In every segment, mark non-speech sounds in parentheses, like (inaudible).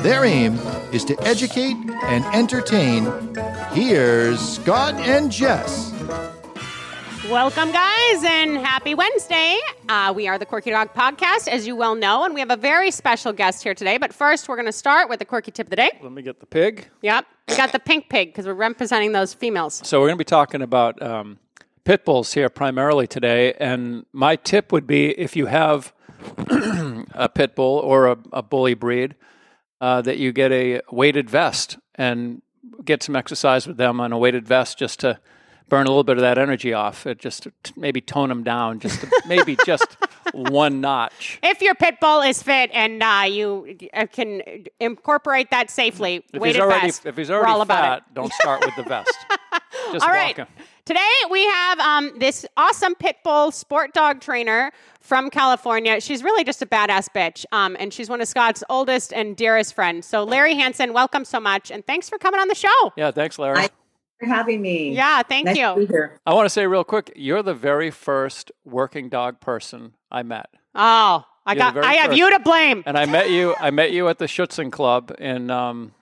Their aim is to educate and entertain. Here's Scott and Jess. Welcome, guys, and happy Wednesday. Uh, we are the Quirky Dog Podcast, as you well know, and we have a very special guest here today. But first, we're going to start with the quirky tip of the day. Let me get the pig. Yep, we got the pink pig because we're representing those females. So we're going to be talking about um, pit bulls here primarily today. And my tip would be if you have (clears throat) a pit bull or a, a bully breed, uh, that you get a weighted vest and get some exercise with them on a weighted vest just to burn a little bit of that energy off. It just to maybe tone them down, just to, (laughs) maybe just one notch. If your pit bull is fit and uh, you uh, can incorporate that safely, If weighted he's already vest, if he's already fat, don't start with the vest. (laughs) Just All walk right. him. Today we have um, this awesome pit bull sport dog trainer from California. She's really just a badass bitch, um, and she's one of Scott's oldest and dearest friends. So, Leri Hanson, welcome so much, and thanks for coming on the show. Yeah, thanks, Leri. Hi. for having me. Yeah, thank nice you. To be here. I want to say real quick, you're the very first working dog person I met. Oh, I You're got. the very I have first. you to blame. And I met you. I met you at the Schutzhund Club in um,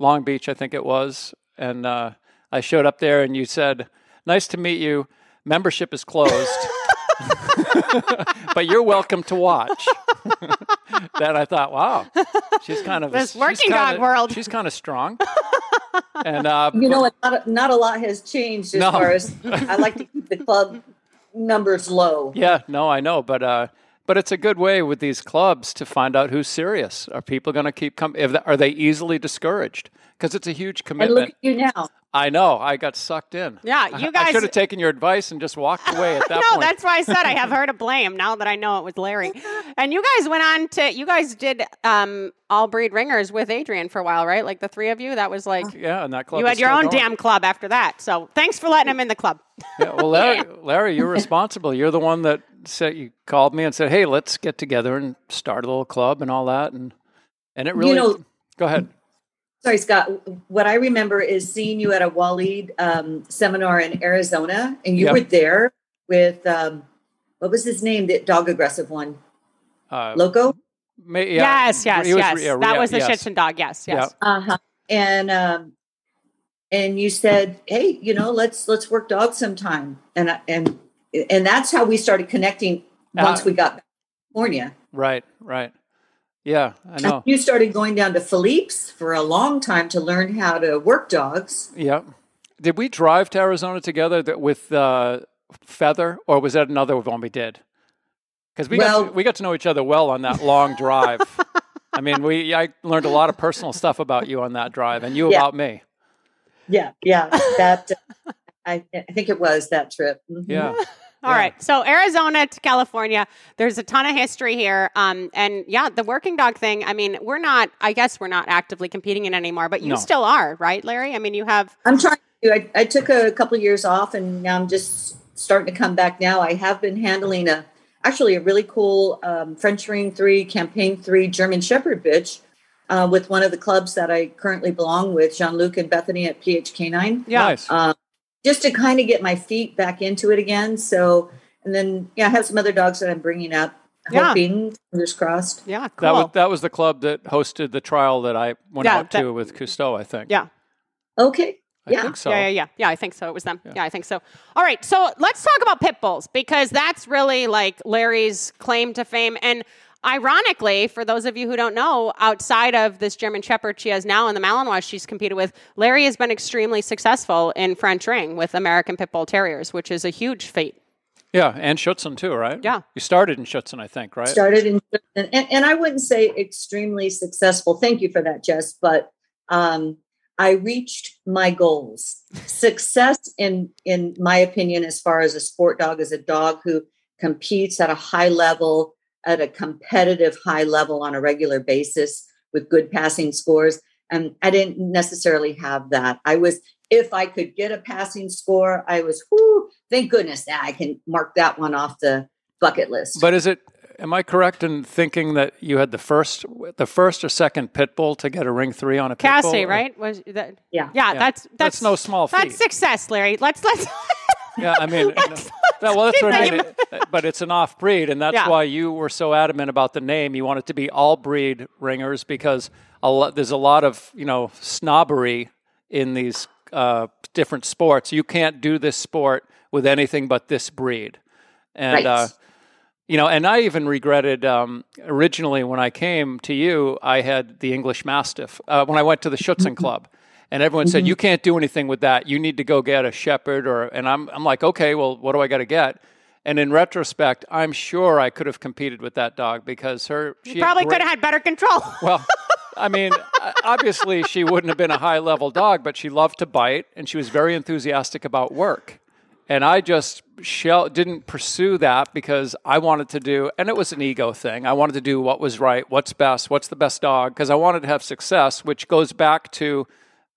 Long Beach, I think it was. And uh, I showed up there, and you said, "Nice to meet you. Membership is closed, (laughs) but you're welcome to watch." (laughs) then I thought, "Wow, she's kind of This she's working dog kinda- world. She's kind of strong." (laughs) and uh, You know what? Not a, not a lot has changed as No. far as I like to keep the club numbers low. Yeah, no, I know, but uh, but it's a good way with these clubs to find out who's serious. Are people going to keep coming? Are they easily discouraged? Because it's a huge And look commitment. at you now. I know. I got sucked in. Yeah, I- you I guys- should have taken your advice and just walked away at (laughs) that no, point. that's why I said I have (laughs) her to blame. Now that I know it was Leri, (laughs) and you guys went on to. You guys did um, all breed ringers with Adrian for a while, right? Like the three of you. That was like. yeah, and that club. You had your own going. damn club after that. So thanks for letting him in the club. Yeah, well, Leri, Leri, you're responsible. You're the one that said you called me and said, "Hey, let's get together and start a little club and all that." And and it really. know- go ahead. Sorry, Scott. What I remember is seeing you at a Waleed um, seminar in Arizona, and you Yep. were there with um, what was his name? The dog aggressive one, Uh, Loco. ma- yeah, yes, yes, was- yes. yeah, that was the yes. shits dog. Yes, yes. Uh huh. And um, and you said, "Hey, you know, let's let's work dogs sometime." And and and that's how we started connecting once Uh, we got back to California. Right, right. Yeah, I know. You started going down to Philippe's for a long time to learn how to work dogs. Yeah. Did we drive to Arizona together that with uh, Feather, or was that another one we did? Because we got Well- to, we got to know each other well on that long drive. I mean, we I learned a lot of personal stuff about you on that drive, and you Yeah. about me. Yeah, yeah, that (laughs) I, I think it was that trip. Mhm. Yeah. All Yeah. right. So Arizona to California, there's a ton of history here. Um, and yeah, the working dog thing. I mean, we're not. I guess we're not actively competing in anymore, but you No. still are, right, Leri? I mean, you have. I'm trying to. I, I took a couple of years off, and now I'm just starting to come back. Now I have been handling a actually a really cool um, French Ring Three, Campaign Three German Shepherd bitch. Uh, with one of the clubs that I currently belong with, Jean Luc and Bethany at PHK9. Yeah. Nice. um, just to kind of get my feet back into it again. So, and then yeah, I have some other dogs that I'm bringing up, Yeah. hoping fingers crossed. Yeah. Cool. That was that was the club that hosted the trial that I went Yeah, out that- to with Cousteau. I think. yeah. Okay, I yeah. think so. Yeah, yeah, yeah. Yeah, I think so. It was them. Yeah. I think so. All right. So let's talk about pit bulls because that's really like Leri's claim to fame. And ironically, for those of you who don't know, outside of this German Shepherd she has now and the Malinois she's competed with, Leri has been extremely successful in French ring with American Pit Bull Terriers, which is a huge feat. Yeah, and Schutzhund too, right? Yeah. You started in Schutzhund, I think, right? started in and, and i wouldn't say extremely successful thank you for that jess but um, i reached my goals success in in my opinion as far as a sport dog is a dog who competes at a high level at a competitive high level on a regular basis with good passing scores And I didn't necessarily have that. I was, if I could get a passing score, I was, whoo, thank goodness now I can mark that one off the bucket list. But is it, am I correct in thinking that you had the first, the first or second pit bull to get a ring three on a pit bull? Cassie, right? Was that? Yeah. yeah, Yeah. That's, that's That's no small feat. That's success, Leri. Let's let's. Yeah, I mean, (laughs) Let's- no, well, that's (laughs) what I mean. But it's an off breed, and that's Yeah. why you were so adamant about the name. You want it to be all breed ringers because a lot, there's a lot of you know snobbery in these uh, different sports. You can't do this sport with anything but this breed, and Right. uh, you know. And I even regretted um, originally when I came to you, I had the English Mastiff uh, when I went to the Schutzhund (laughs) Club. And everyone said, "You can't do anything with that. You need to go get a shepherd." Or, and I'm, I'm like, "Okay, well, what do I got to get?" And in retrospect, I'm sure I could have competed with that dog because her she You probably had could have had better control. (laughs) Well, I mean, uh, obviously she wouldn't have been a high level dog, but she loved to bite and she was very enthusiastic about work. And I just shell, didn't pursue that because I wanted to do, and it was an ego thing. I wanted to do what was right, what's best, what's the best dog, because I wanted to have success, which goes back to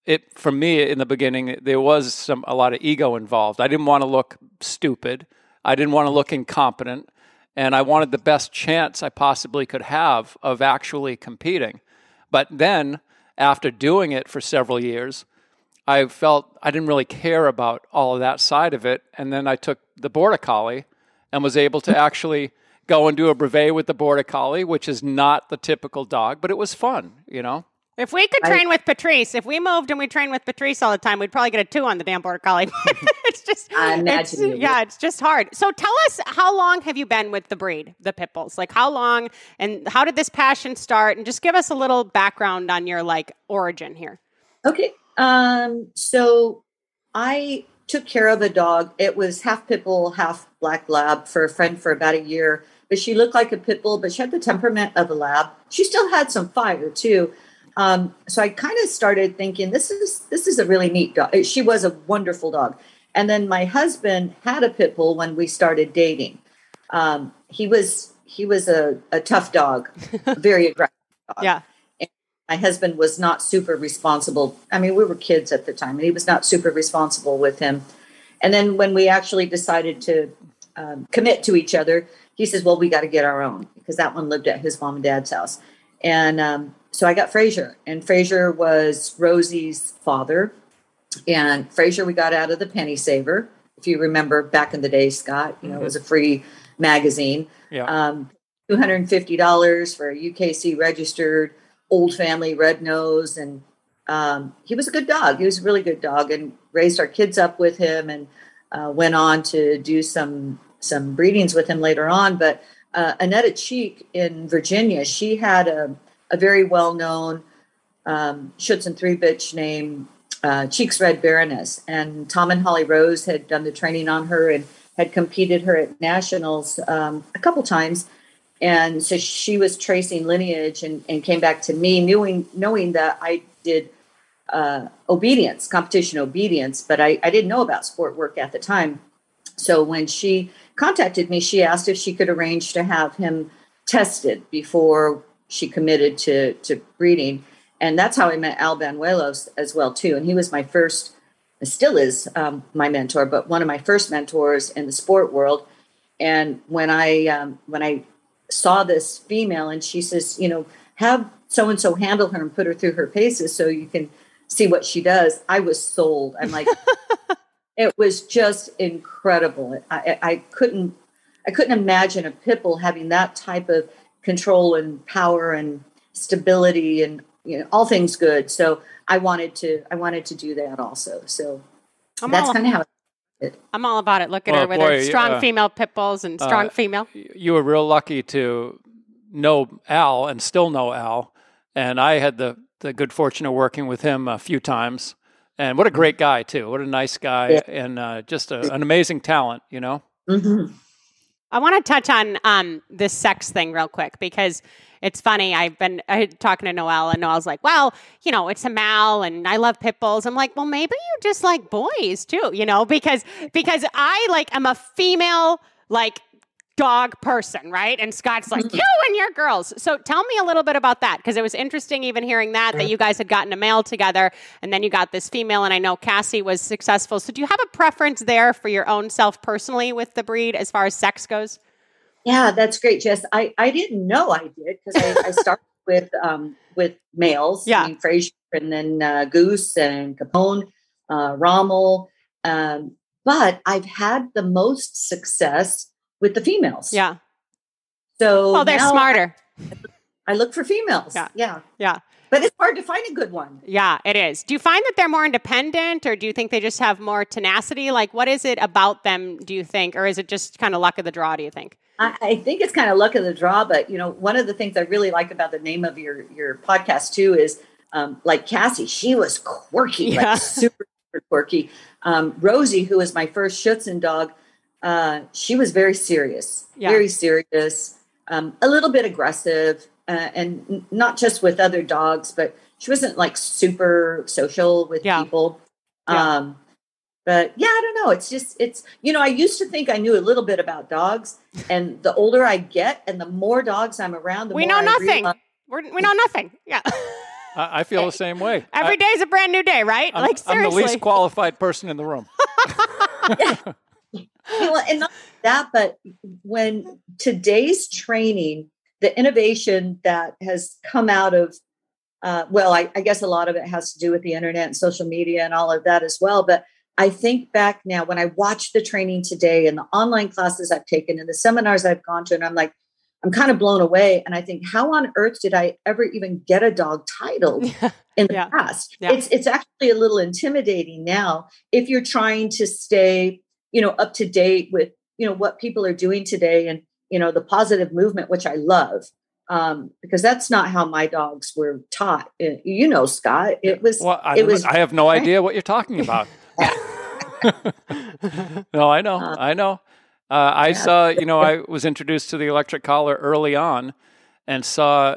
it for me in the beginning. There was some a lot of ego involved. I didn't want to look stupid. I didn't want to look incompetent, and I wanted the best chance I possibly could have of actually competing. But then, after doing it for several years, I felt I didn't really care about all of that side of it. And then I took the Border Collie and was able to (laughs) actually go and do a brevet with the Border Collie, which is not the typical dog, but it was fun, you know? If we could train with Patrice, if we moved and we trained with Patrice all the time, we'd probably get a two on the damn border collie. (laughs) it's just, I imagine it's- yeah, it's just hard. So tell us, how long have you been with the breed, the pit bulls? Like how long, and how did this passion start? And just give us a little background on your like origin here. Okay. Um, so I took care of a dog. It was half pit bull, half black lab for a friend for about a year. But she looked like a pit bull, but she had the temperament of a lab. She still had some fire too. Um, so I kind of started thinking this is this is a really neat dog. She was a wonderful dog. And then my husband had a pit bull when we started dating. Um, he was he was a, a tough dog, (laughs) very aggressive. Dog Yeah. my husband was not super responsible. I mean, we were kids at the time, and he was not super responsible with him. And then when we actually decided to um, commit to each other, he says, "Well, we got to get our own because that one lived at his mom and dad's house." And um, so I got Frazier, and Frazier was Rosie's father. And Frazier, we got out of the Penny Saver, if you remember back in the day, Scott. You know, it was a free magazine Yeah. um, $250 for a UKC registered old family red nose. And um, he was a good dog. He was a really good dog and raised our kids up with him and uh, went on to do some some breedings with him later on. But uh, Annetta Cheek in Virginia, she had a, a very well known um, Schutzhund three bitch named uh, Cheeks Red Baroness. And Tom and Holly Rose had done the training on her and had competed her at nationals um, a couple times. And so she was tracing lineage and, and came back to me, knowing knowing that I did uh, obedience, competition obedience, but I, I didn't know about sport work at the time. So when she contacted me, she asked if she could arrange to have him tested before she committed to, to breeding. And that's how I met Al Banuelos as well, too. And he was my first, still is um, my mentor, but one of my first mentors in the sport world. And when I um, when I saw this female and she says, you know, have so and so handle her and put her through her paces so you can see what she does. I was sold. I'm like, (laughs) it was just incredible. I, I couldn't, I couldn't imagine a pit bull having that type of control and power and stability and you know all things good. So I wanted to, I wanted to do that also. So I'm that's all, kind of how. I'm all about it. Look at Well, her with boy, her strong uh, female pit bulls and strong uh, female. you were real lucky to know Al and still know Al. And I had the, the good fortune of working with him a few times. And what a great guy, too. What a nice guy. Yeah. And uh, just a, an amazing talent, you know? Mhm. I want to touch on um, this sex thing real quick because it's funny. I've been I, talking to Noel, and Noel's like, "Well, you know, it's a Mal, and I love pit bulls." I'm like, "Well, maybe you just like boys too, you know?" Because because I like I'm a female like dog person, right? And Scott's like, you and your girls. So tell me a little bit about that because it was interesting even hearing that, that you guys had gotten a male together and then you got this female. And I know Cassie was successful. So do you have a preference there for your own self personally with the breed as far as sex goes? Yeah, that's great, Jess. I, I didn't know I did because I, I started (laughs) with um, with males, Yeah. I mean, Frazier and then uh, Goose and Capone, uh, Rommel. Um, but I've had the most success with the females. Yeah. So Oh, they're smarter. I look for females. Yeah. yeah. Yeah. But it's hard to find a good one. Yeah, it is. Do you find that they're more independent or do you think they just have more tenacity? Like, what is it about them, do you think? Or is it just kind of luck of the draw, do you think? I, I think it's kind of luck of the draw, but you know, one of the things I really like about the name of your your podcast too is um, like Cassie, she was quirky, Yeah. like super, super quirky. Um, Rosie, who was my first Schutzhund dog, uh, she was very serious, Yeah. very serious, um, a little bit aggressive, uh, and n- not just with other dogs, but she wasn't like super social with Yeah. people. Yeah. Um, but yeah, I don't know. It's just it's you know I used to think I knew a little bit about dogs, and the older I get, and the more dogs I'm around, the we more know I nothing. realize- We're, we know nothing. Yeah. I, I feel the same way. Every I, day's a brand new day, right? I'm, like, I'm the least qualified person in the room. (laughs) (laughs) You know, and not that, but when today's training, the innovation that has come out of, uh, well, I, I guess a lot of it has to do with the internet and social media and all of that as well. But I think back now when I watch the training today and the online classes I've taken and the seminars I've gone to, and I'm like, I'm kind of blown away. And I think, how on earth did I ever even get a dog titled (laughs) in the Yeah. past? Yeah. It's it's actually a little intimidating now if you're trying to stay, you know, up to date with you know what people are doing today and you know the positive movement, which I love. Um, because that's not how my dogs were taught. Uh, You know, Scott. It was Well, I, it was I have no idea what you're talking about. (laughs) (laughs) no, I know. I know. Uh, I saw, you know, I was introduced to the electric collar early on and saw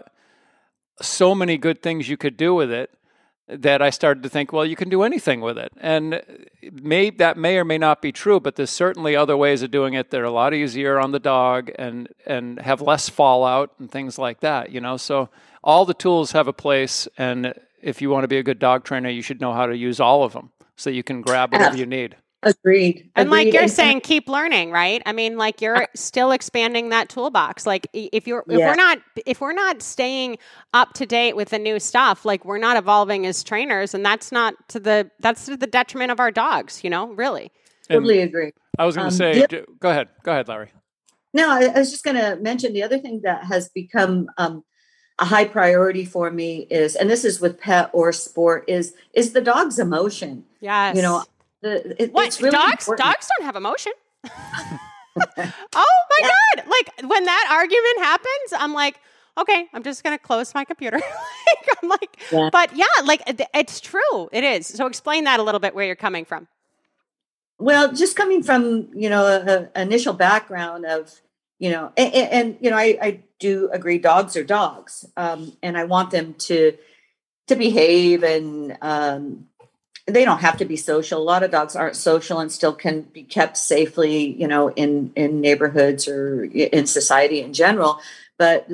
so many good things you could do with it that I started to think, well, you can do anything with it. And may, that may or may not be true, but there's certainly other ways of doing it that are a lot easier on the dog and, and have less fallout and things like that, you know? So all the tools have a place. And if you want to be a good dog trainer, you should know how to use all of them so you can grab whatever you need. Agreed. And like you're And- saying, keep learning, right? I mean, like you're still expanding that toolbox. Like if you're if Yeah. we're not if we're not staying up to date with the new stuff, like we're not evolving as trainers, and that's not to the that's to the detriment of our dogs. You know, really. totally agree. I was going Um, to say, the- d- go ahead. Go ahead, Leri. No, I, I was just going to mention the other thing that has become um, a high priority for me is, and this is with pet or sport, is is the dog's emotion. Yes. You know, the, it, what it's really dogs? important. Dogs don't have emotion. (laughs) oh my god! Like when that argument happens, I'm like, okay, I'm just gonna close my computer. (laughs) like, I'm like, Yeah. but yeah, like it's true. It is. So explain that a little bit where you're coming from. Well, just coming from you know a, a initial background of you know, and, and, and, you know, I, I do agree, dogs are dogs, um, and I want them to to behave, and um, they don't have to be social. A lot of dogs aren't social and still can be kept safely, you know, in in neighborhoods or in society in general. But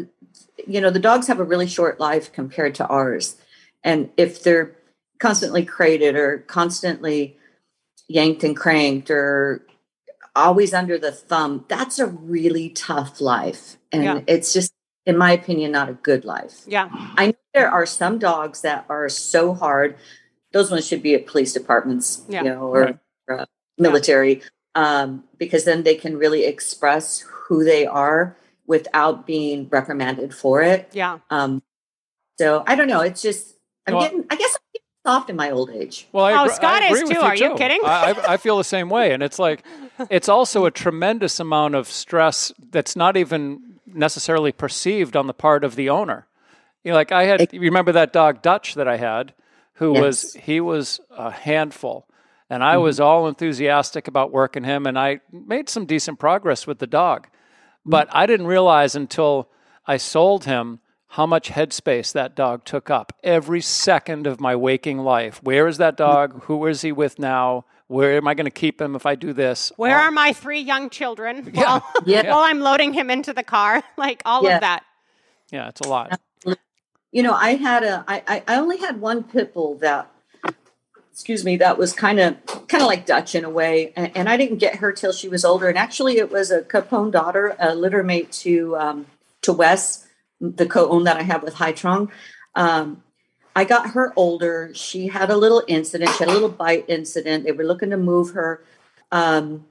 you know, the dogs have a really short life compared to ours, and if they're constantly crated or constantly yanked and cranked or always under the thumb, that's a really tough life. And Yeah. it's just, in my opinion, not a good life. Yeah. I know there are some dogs that are so hard. Those ones should be at police departments, Yeah. you know, or Right. uh, military, um, because then they can really express who they are without being reprimanded for it. Yeah. Um, so I don't know. It's just I'm Well- getting. I guess I'm getting soft in my old age. Well, I Oh, agree, Scott I is agree with too. Are you kidding? I, I, I feel the same way, and it's like (laughs) it's also a tremendous amount of stress that's not even necessarily perceived on the part of the owner. You know, like I had, you remember that dog Dutch that I had, who was he was a handful, and Mm-hmm. I was all enthusiastic about working him, and I made some decent progress with the dog, but I didn't realize until I sold him how much headspace that dog took up every second of my waking life. Where is that dog? Who is he with now? Where am I going to keep him if I do this? Where All- are my three young children Yeah. while, Yeah. (laughs) while I'm loading him into the car? (laughs) Like all Yeah. of that. yeah, it's a lot. You know, I had a, I, I only had one pit bull that, excuse me, that was kind of, kind of like Dutch in a way, and, and I didn't get her till she was older. And actually, it was a Capone daughter, a litter mate to, um, to Wes, the co-own that I have with High Trong. Um, I got her older. She had a little incident. She had a little bite incident. They were looking to move her. Um,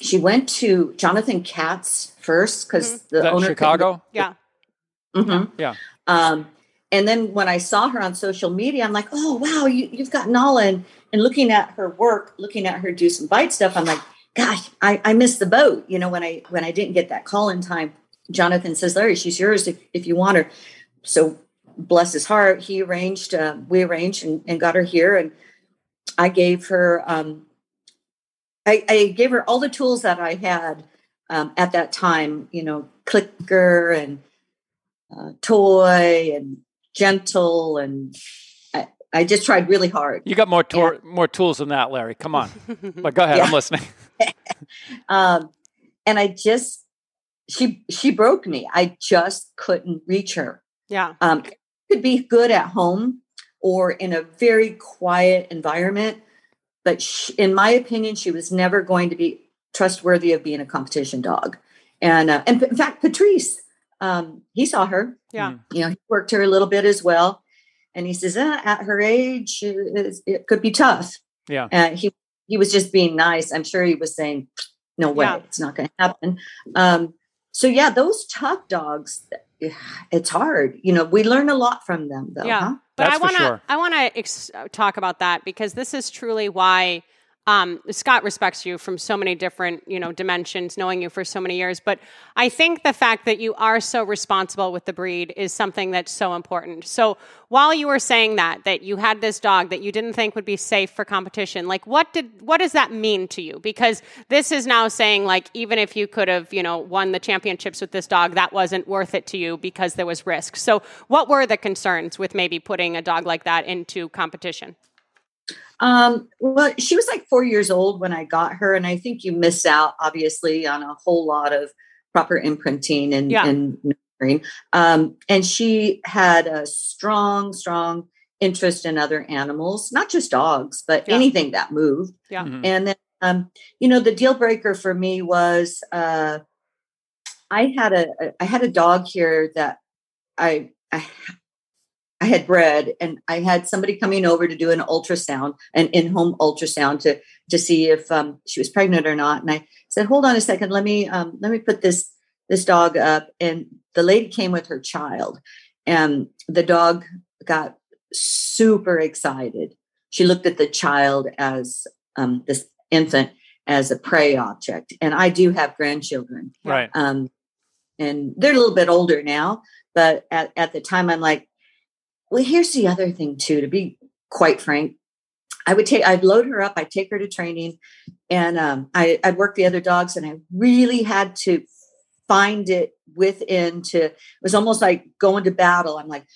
she went to Jonathan Katz first because the Is that in owner couldn't- Chicago? Yeah. Mhm. Yeah. Um, and then when I saw her on social media, I'm like, oh wow, you, you've got Nala, and, and looking at her work, looking at her do some bite stuff, I'm like, gosh, I, I missed the boat. You know, when I when I didn't get that call in time, Jonathan says, Leri, she's yours if, if you want her. So bless his heart, he arranged, uh, we arranged and, and got her here, and I gave her, um, I, I gave her all the tools that I had um, at that time. You know, clicker and uh, toy and gentle and I, I just tried really hard You got more tor- more tools than that, Leri. Come on. (laughs) But go ahead. I'm listening. (laughs) (laughs) um, and i just she she broke me i just couldn't reach her Yeah. um, could be good at home or in a very quiet environment but sh in my opinion she was never going to be trustworthy of being a competition dog and uh, and in fact patrice um, he saw her Yeah. you know, he worked her a little bit as well. And he says, eh, at her age, it, it could be tough. Yeah. And he, he was just being nice. I'm sure he was saying, no way, Yeah. it's not going to happen. Um, so yeah, those tough dogs, (sighs) it's hard. You know, we learn a lot from them though. Yeah. huh? But That's I want to sure. I want to ex- talk about that because this is truly why um, Scott respects you from so many different you know dimensions, knowing you for so many years. But I think the fact that you are so responsible with the breed is something that's so important. So while you were saying that that you had this dog that you didn't think would be safe for competition, like what did what does that mean to you? Because this is now saying like even if you could have you know won the championships with this dog, that wasn't worth it to you because there was risk. So what were the concerns with maybe putting a dog like that into competition? Um, well, she was like four years old when I got her, and I think you miss out obviously on a whole lot of proper imprinting and, Yeah. and nurturing. Um, and she had a strong, strong interest in other animals, not just dogs, but Yeah. anything that moved. Yeah. Mhm. And then, um, you know, the deal breaker for me was uh, I had a I had a dog here that I I I had bred, and I had somebody coming over to do an ultrasound, an in-home ultrasound to to see if um, she was pregnant or not. And I said, "Hold on a second, let me um, let me put this this dog up." And the lady came with her child, and the dog got super excited. She looked at the child as um, this infant as a prey object, and I do have grandchildren, Right. um, and they're a little bit older now. But at, at the time, I'm like, well, here's the other thing too. To be quite frank, I would take, I'd load her up, I'd take her to training, and um, I, I'd work the other dogs, and I really had to find it within. To it was almost like going to battle. I'm like,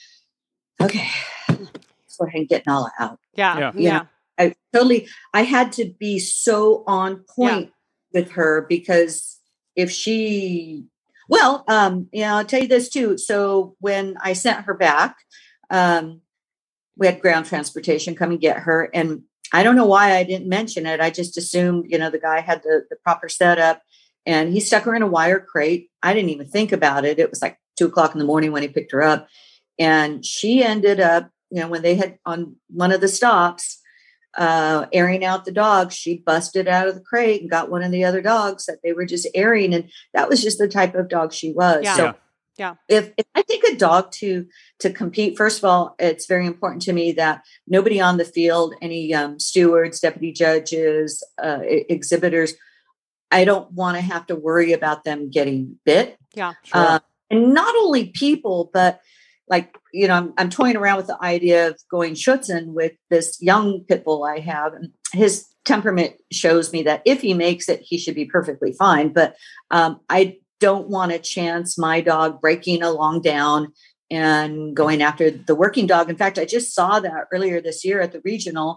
okay, let's go ahead and get Nala out. Yeah. Yeah. Yeah. Yeah. I totally I had to be so on point with her because if she well, um, yeah, I'll tell you this too. So when I sent her back, um, we had ground transportation come and get her. And I don't know why I didn't mention it. I just assumed, you know, the guy had the, the proper setup and he stuck her in a wire crate. I didn't even think about it. It was like two o'clock in the morning when he picked her up. And she ended up, you know, when they had on one of the stops, uh, airing out the dogs, she busted out of the crate and got one of the other dogs that they were just airing. And that was just the type of dog she was. Yeah. So Yeah. If, if I take a dog to to compete, first of all, it's very important to me that nobody on the field, any um, stewards, deputy judges, uh, exhibitors, I don't want to have to worry about them getting bit. Yeah. Sure. Uh, and not only people, but like, you know, I'm, I'm toying around with the idea of going Schutzhund with this young pit bull I have. And his temperament shows me that if he makes it, he should be perfectly fine. But um, I don't want to chance my dog breaking along down and going after the working dog. In fact, I just saw that earlier this year at the regional.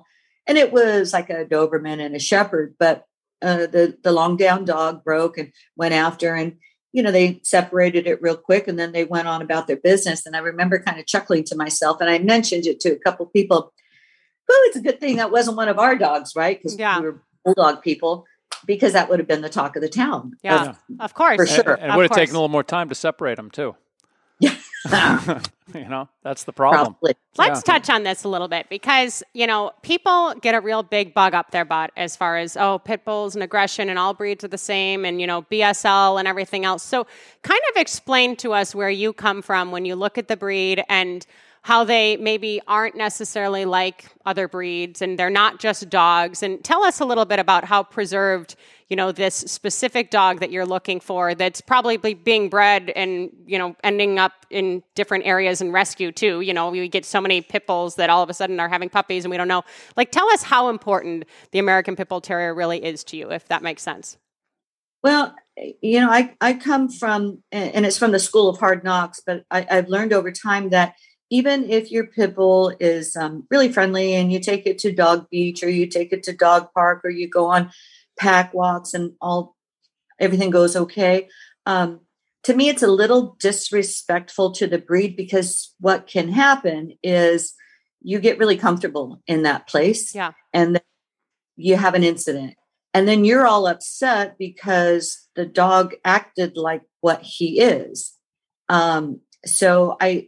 and it was like a Doberman and a Shepherd, but uh, the the long down dog broke and went after and you know they separated it real quick and then they went on about their business and i remember kind of chuckling to myself and i mentioned it to a couple people well it's a good thing that wasn't one of our dogs right because Yeah. we were bulldog people because that would have been the talk of the town Yeah, of course. For sure. And it would have course. taken a little more time to separate them too. Yeah. (laughs) (laughs) you know, that's the problem. probably Let's Yeah. touch on this a little bit because, you know, people get a real big bug up their butt as far as, oh, pit bulls and aggression and all breeds are the same and, you know, BSL and everything else. So, kind of explain to us where you come from when you look at the breed and how they maybe aren't necessarily like other breeds and they're not just dogs. And tell us a little bit about how preserved, you know, this specific dog that you're looking for that's probably being bred and, you know, ending up in different areas and rescue too. You know, we get so many pit bulls that all of a sudden are having puppies and we don't know. Like, tell us how important the American Pit Bull Terrier really is to you, if that makes sense. Well, you know, I, I come from, and it's from the school of hard knocks, but I, I've learned over time that even if your pit bull is um, really friendly and you take it to dog beach or you take it to dog park or you go on pack walks and all, everything goes okay. Um, to me, it's a little disrespectful to the breed because what can happen is you get really comfortable in that place Yeah. and then you have an incident and then you're all upset because the dog acted like what he is um so i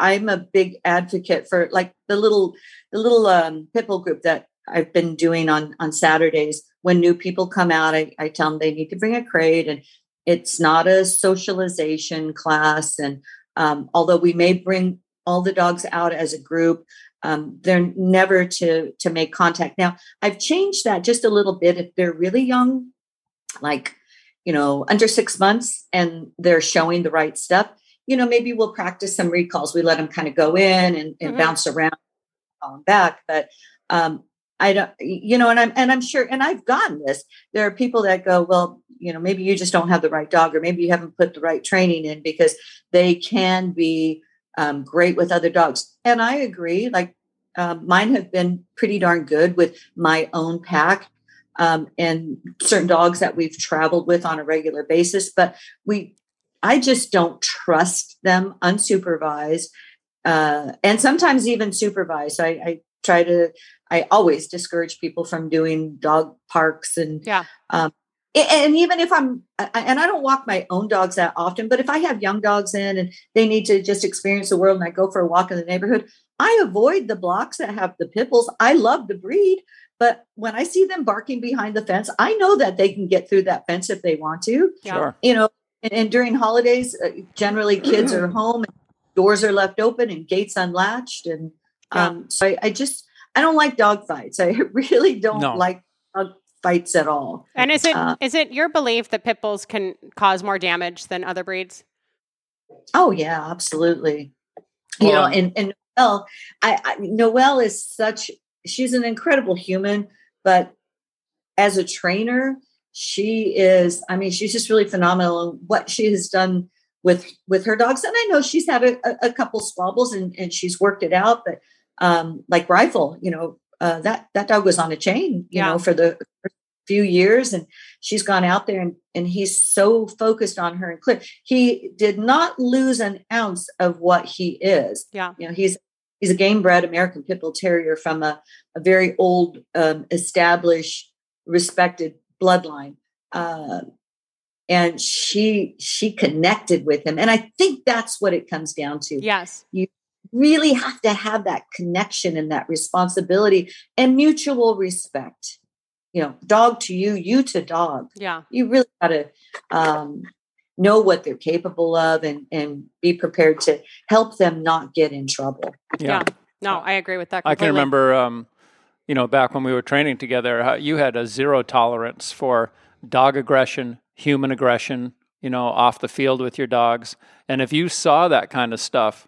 i'm a big advocate for like the little the little um group that i've been doing on on saturdays. When new people come out i, I tell them they need to bring a crate and it's not a socialization class and um, although we may bring all the dogs out as a group um, they're never to to make contact. Now i've changed that just a little bit. If they're really young like you know under six months and they're showing the right stuff you know maybe we'll practice some recalls. We let them kind of go in and, and Mhm. bounce around call 'em back but um i don't you know and i'm and i'm sure and i've gotten this. There are people that go well you know maybe you just don't have the right dog or maybe you haven't put the right training in because they can be um, great with other dogs. And i agree like um, mine have been pretty darn good with my own pack um, and certain dogs that we've traveled with on a regular basis but we i just don't trust them unsupervised uh, and sometimes even supervised I, I try to i always discourage people from doing dog parks and Yeah. um, and even if i'm and i don't walk my own dogs that often but if i have young dogs in and they need to just experience the world and i go for a walk in the neighborhood i avoid the blocks that have the pit bulls i love the breed but when i see them barking behind the fence i know that they can get through that fence if they want to Yeah. Sure. you know and, and during holidays uh, generally (clears throat) kids are home and doors are left open and gates unlatched and um, so I, I just i don't like dog fights (laughs) i really don't No. like dog fights at all And is it is Uh, it your belief that pit bulls can cause more damage than other breeds? Oh yeah, absolutely. You know, and and Noelle, I, I Noelle is such she's an incredible human, but as a trainer, she is. I mean, she's just really phenomenal. What she has done with with her dogs, and I know she's had a, a, a couple squabbles and and she's worked it out. But um, like Rifle, you know, uh, that that dog was on a chain, you Yeah. know, for the few years and she's gone out there and, and he's so focused on her and clear he did not lose an ounce of what he is Yeah. you know he's he's a game bred american pit bull terrier from a, a very old um, established respected bloodline uh, and she she connected with him and i think that's what it comes down to Yes. You really have to have that connection and that responsibility and mutual respect you know dog to you you to dog Yeah. you really got to um, know what they're capable of and and be prepared to help them not get in trouble Yeah. No, I agree with that. I can remember, um, you know, back when we were training together, you had a zero tolerance for dog aggression, human aggression, you know, off the field with your dogs. And if you saw that kind of stuff,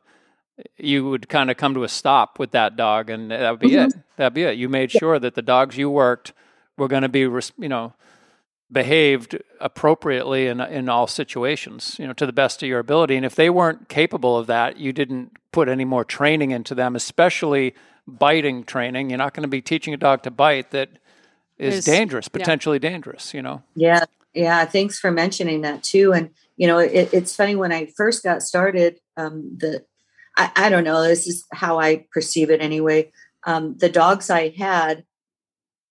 you would kind of come to a stop with that dog, and that would be mm-hmm. it. That'd be it. You made sure that the dogs you worked were going to be, you know, behaved appropriately in in all situations, you know, to the best of your ability. And if they weren't capable of that, you didn't put any more training into them, especially biting training. You're not going to be teaching a dog to bite that is, Is- dangerous, yeah. potentially dangerous. You know. Yeah, yeah. Thanks for mentioning that too. And you know, it, it's funny when I first got started. Um, the I, I don't know. This is how I perceive it anyway. Um, the dogs I had,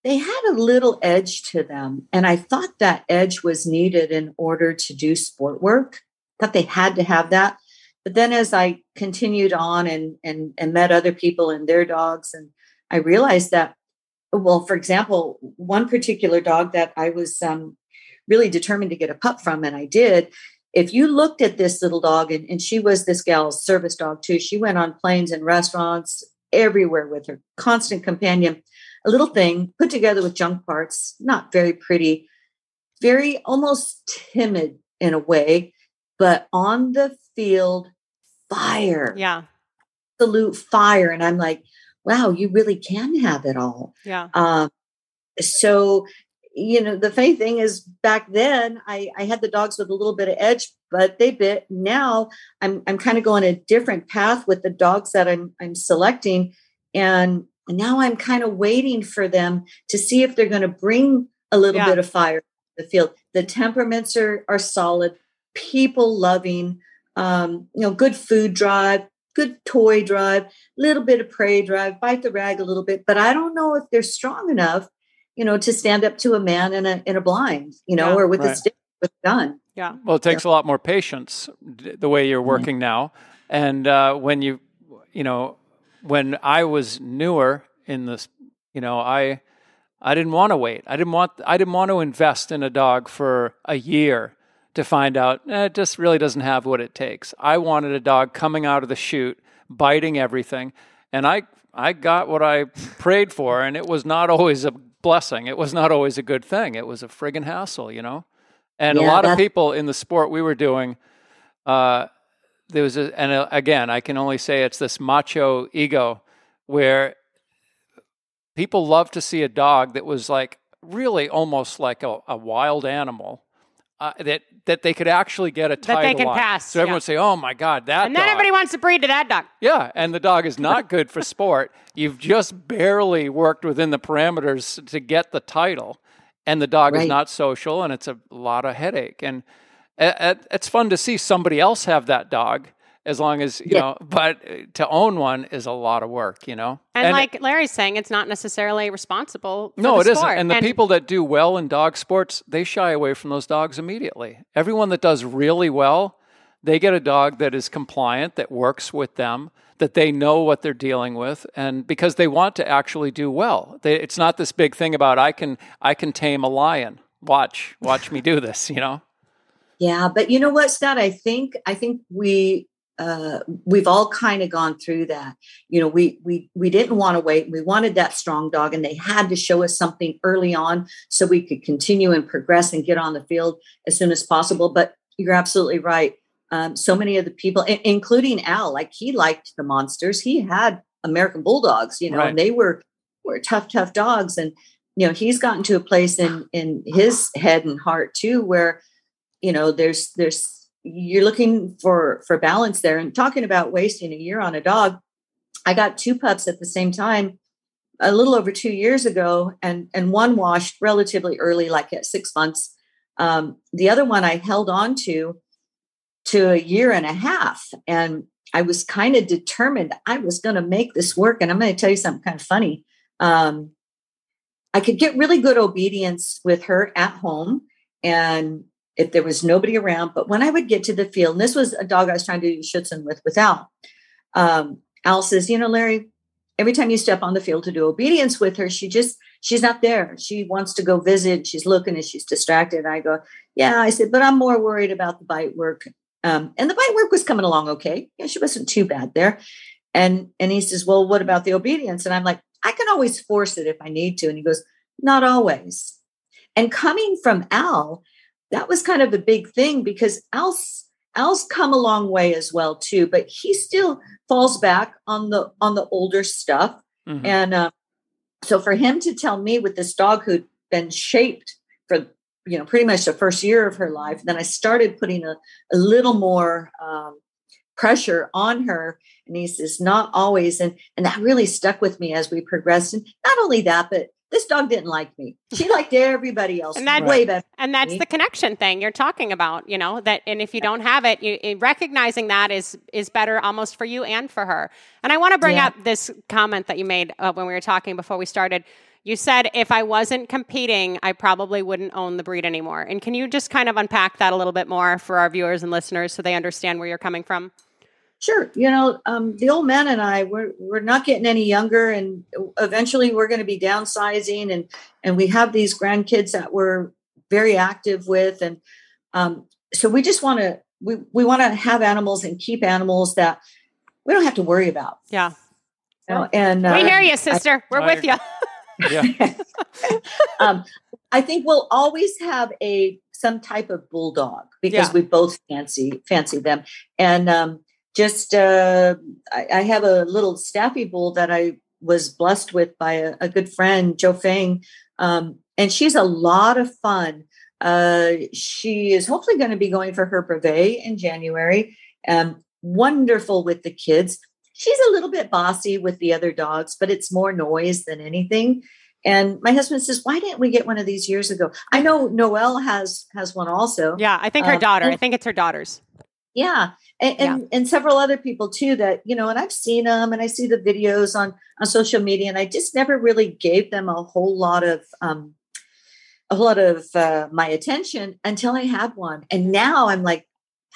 they had a little edge to them, and I thought that edge was needed in order to do sport work. Thought they had to have that. But then, as I continued on and and and met other people and their dogs, and I realized that well, for example, one particular dog that I was um, really determined to get a pup from, and I did. If you looked at this little dog, and, and she was this gal's service dog too, she went on planes and restaurants everywhere with her, constant companion, a little thing put together with junk parts, not very pretty, very almost timid in a way, but on the field, fire, Yeah. absolute fire. And I'm like, wow, you really can have it all. Yeah. Um, so, you know, the funny thing is back then I, I had the dogs with a little bit of edge, but they bit. Now I'm I'm kind of going a different path with the dogs that I'm I'm selecting. And now I'm kind of waiting for them to see if they're going to bring a little Yeah. bit of fire to the field. The temperaments are are solid, people loving, um, you know, good food drive, good toy drive, little bit of prey drive, bite the rag a little bit, but I don't know if they're strong enough, you know, to stand up to a man in a in a blind, you know, Yeah. or with a stick with a gun. Yeah. Well, it takes a lot more patience the way you're working now. And uh, when you, you know, when I was newer in this, you know, I, I didn't want to wait. I didn't want. I didn't want to invest in a dog for a year to find out eh, it just really doesn't have what it takes. I wanted a dog coming out of the chute, biting everything, and I, I got what I prayed for, and it was not always a blessing. It was not always a good thing. It was a friggin' hassle, you know. And a Yeah, lot of people in the sport we were doing, uh, there was, a, and uh, again, I can only say it's this macho ego where people love to see a dog that was like really almost like a, a wild animal uh, that that they could actually get a they title can on. pass, So everyone yeah. would say, "Oh my God, that!" And then dog. everybody wants to breed to that dog. Yeah, and the dog is (laughs) not good for sport. You've just barely worked within the parameters to get the title, and the dog is not social, and it's a lot of headache. And uh, uh, it's fun to see somebody else have that dog, as long as you Yeah. know. But uh, to own one is a lot of work, you know. And, like Leri's saying, it's not necessarily responsible. For no, the it isn't. sport. And the people that do well in dog sports, they shy away from those dogs immediately. Everyone that does really well, they get a dog that is compliant, that works with them, that they know what they're dealing with, and because they want to actually do well. They, it's not this big thing about I can I can tame a lion. Watch, watch me do this. You know. Yeah, but you know what, Scott? I think I think we uh, we've all kind of gone through that. You know, we we we didn't want to wait. We wanted that strong dog, and they had to show us something early on so we could continue and progress and get on the field as soon as possible. But you're absolutely right. Um, so many of the people, including Al, like he liked the monsters. He had American bulldogs, you know, Right. and they were were tough, tough dogs. And you know, he's gotten to a place in in his head and heart too, where you know there's there's you're looking for for balance there and talking about wasting a year on a dog i got two pups at the same time a little over two years ago and and one washed relatively early like at six months. Um, the other one i held on to to a year and a half and i was kind of determined i was going to make this work and i'm going to tell you something kind of funny. Um, i could get really good obedience with her at home and if there was nobody around. But when I would get to the field, and this was a dog I was trying to do Schutzhund with with Al, um, Al says, you know, Leri, every time you step on the field to do obedience with her, she just she's not there. She wants to go visit. She's looking and she's distracted. I go, yeah. I said, but I'm more worried about the bite work. Um, and the bite work was coming along okay. Yeah, she wasn't too bad there. And and he says, well, what about the obedience? And I'm like, I can always force it if I need to. And he goes, not always. And coming from Al, that was kind of a big thing because Al's Al's come a long way as well too, but he still falls back on the on the older stuff. Mhm. And uh, so for him to tell me with this dog who'd been shaped for you know pretty much the first year of her life, then I started putting a, a little more um, pressure on her. And he says, not always. And, and that really stuck with me as we progressed. And not only that, but this dog didn't like me. She liked everybody else And that- way better. And that's me. the connection thing you're talking about, you know, that and if you don't have it, you recognizing that is is better almost for you and for her. And I want to bring Yeah. up this comment that you made uh, when we were talking before we started. You said if I wasn't competing, I probably wouldn't own the breed anymore. And can you just kind of unpack that a little bit more for our viewers and listeners so they understand where you're coming from? Sure. You know, um, the old man and I, we're, we're not getting any younger and eventually we're going to be downsizing and, and we have these grandkids that we're very active with. And um, so we just want to, we, we want to have animals and keep animals that we don't have to worry about. Yeah. You know? And we uh, hear you, sister. We're I- with you. Yeah. (laughs) um, I think we'll always have a some type of bulldog because Yeah. we both fancy fancy them. And um, just uh, I, I have a little staffy bull that I was blessed with by a, a good friend, Joe Fang, um, and she's a lot of fun. Uh, she is hopefully going to be going for her brevet in January. Um, wonderful with the kids. She's a little bit bossy with the other dogs, but it's more noise than anything. And my husband says, "Why didn't we get one of these years ago?" I know Noelle has has one also. Yeah, I think her Um, daughter. I think it's her daughter's. Yeah. And, and, and several other people too that, you know, and I've seen them and I see the videos on, on social media and I just never really gave them a whole lot of, um, a whole lot of uh, my attention until I had one. And now I'm like,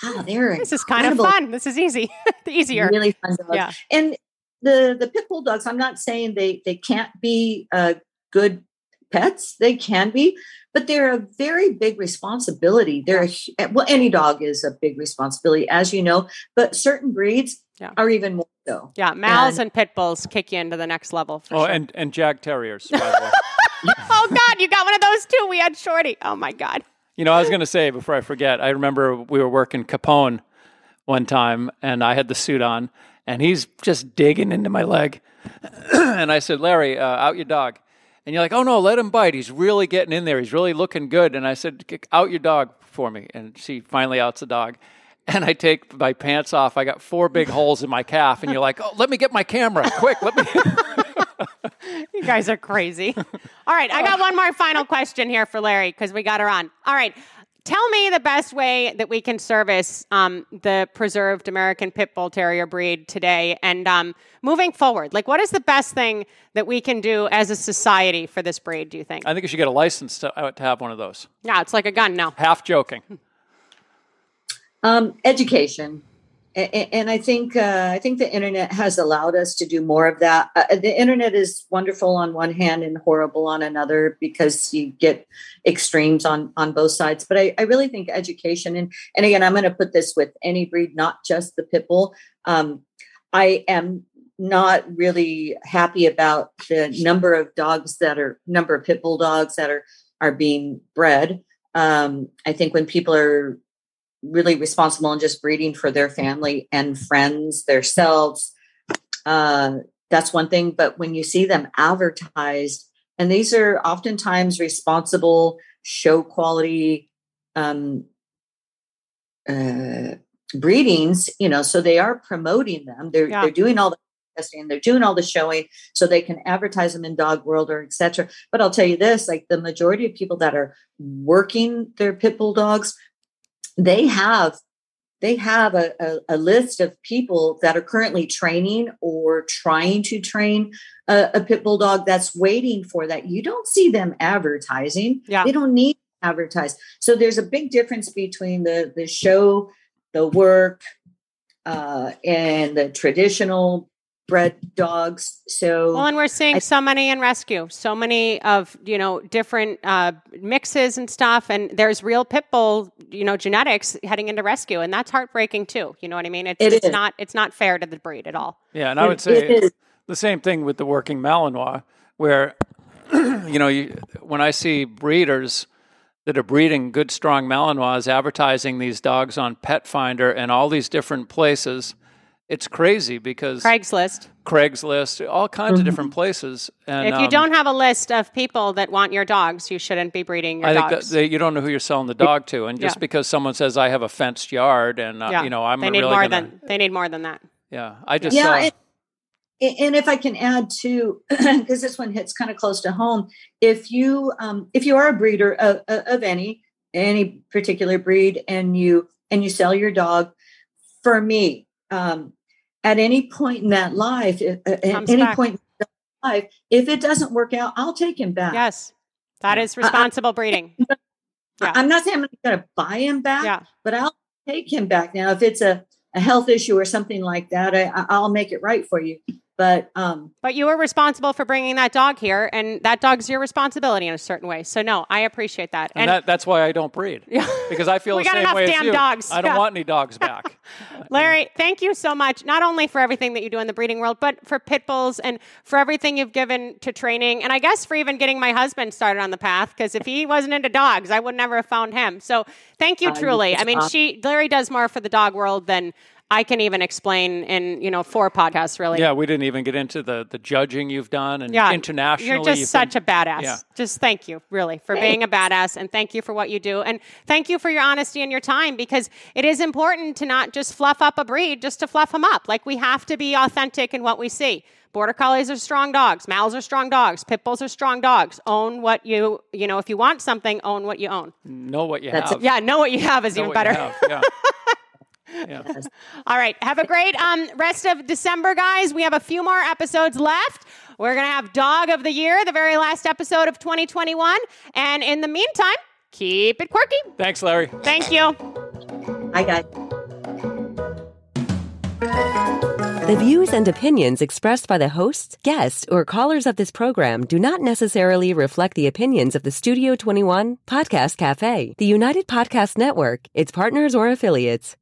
wow, they're This is kind of fun. This is easy. (laughs) Easier. Really fun dogs. Yeah. And the, the pit bull dogs, I'm not saying they, they can't be uh, good pets. They can be, but they're a very big responsibility. They're a, well, any dog is a big responsibility, as you know, but certain breeds Yeah. are even more so. Yeah, Mals And- and pit bulls kick you into the next level. For Oh, sure. and and Jagd Terriers. By the way. (laughs) oh God, you got one of those too. We had Shorty. Oh my God. You know, I was going to say before I forget. I remember we were working Capone one time, and I had the suit on, and he's just digging into my leg, (clears throat) and I said, "Leri, uh, out your dog." And you're like, "Oh no, let him bite. He's really getting in there. He's really looking good." And I said, "Kick- "Out your dog for me." And she finally outs the dog. And I take my pants off. I got four big holes in my calf, and you're like, "Oh, let me get my camera, quick! Let me." (laughs) You guys are crazy. All right, I got one more final question here for Leri because we got her on. All right. Tell me the best way that we can service um, the preserved American Pit Bull Terrier breed today and um, moving forward. Like, what is the best thing that we can do as a society for this breed, do you think? I think you should get a license to, uh, to have one of those. yeah, it's like a gun. No. Half joking. Um, education, A- a- and I think uh, I think the internet has allowed us to do more of that. Uh, the internet is wonderful on one hand and horrible on another because you get extremes on on both sides. But I, I really think education, and and again, I'm going to put this with any breed, not just the pit bull. Um, I am not really happy about the number of dogs that are number of pit bull dogs that are are being bred. Um, I think when people are really responsible and just breeding for their family and friends themselves. Uh, that's one thing but when you see them advertised and these are oftentimes responsible show quality um, uh, breedings you know so they are promoting them. They're Yeah. they're doing all the testing they're doing all the showing so they can advertise them in dog world or etc but i'll tell you this like the majority of people that are working their pit bull dogs they have they have a, a, a list of people that are currently training or trying to train a, a pit bull dog that's waiting for that. You don't see them advertising. Yeah. they don't need to advertise. So there's a big difference between the the show the work uh, and the traditional bred dogs so Well, and we're seeing I- so many in rescue, so many of you know different uh, mixes and stuff, and there's real pit bull, you know, genetics heading into rescue, and that's heartbreaking too. You know what I mean? It's, It it's is. not it's not fair to the breed at all. Yeah, and I would say the same thing with the working Malinois, where (clears throat) you know you, when I see breeders that are breeding good, strong Malinois advertising these dogs on Petfinder and all these different places, it's crazy because Craigslist. Craigslist, all kinds of different places. And If you um, don't have a list of people that want your dogs, you shouldn't be breeding your I think dogs. that they, you don't know who you're selling the dog to, and just Yeah. because someone says I have a fenced yard, and uh, yeah. you know I'm they need really more gonna, than they need more than that. yeah. I just yeah saw, and, and if i can add to (clears throat) because this one hits kind of close to home if you um, if you are a breeder of, of any any particular breed and you and you sell your dog for me um, at any point in that life if- at Comes any back. point in life if it doesn't work out i'll take him back Yes, that is responsible breeding. (laughs) I- Yeah. i'm not saying i'm going to buy him back Yeah. but i'll take him back now if it's a, a health issue or something like that I, I- i'll make it right for you but um But you were responsible for bringing that dog here, and that dog's your responsibility in a certain way. So no, I appreciate that. and that, that's why I don't breed (laughs) Yeah. because I feel We the got same enough way damn as you. dogs. I don't Yeah. want any dogs (laughs) back. Leri, thank you so much, not only for everything that you do in the breeding world, but for pit bulls and for everything you've given to training. And I guess for even getting my husband started on the path, because if he wasn't into dogs, I would never have found him. So thank you Uh, truly. it's I mean, awesome. she Leri does more for the dog world than I can even explain in, you know, four podcasts, really. yeah, we didn't even get into the the judging you've done and Yeah, internationally. You're just such been- a badass. Yeah. Just thank you, really, for being a badass, and thank you for what you do, and thank you for your honesty and your time because it is important to not just fluff up a breed just to fluff them up. Like we have to be authentic in what we see. Border collies are strong dogs. Mals are strong dogs. Pit bulls are strong dogs. Own what you you know. If you want something, own what you own. know what you That's have. Yeah, know what you have is Know even what you better. have, Yeah. (laughs) yeah. (laughs) All right. Have a great um, rest of December, guys. We have a few more episodes left. We're going to have Dog of the Year, the very last episode of 2021. And in the meantime, keep it quirky. Thanks, Leri. Thank you. Bye, guys. The views and opinions expressed by the hosts, guests, or callers of this program do not necessarily reflect the opinions of the Studio 21 Podcast Cafe, the United Podcast Network, its partners, or affiliates.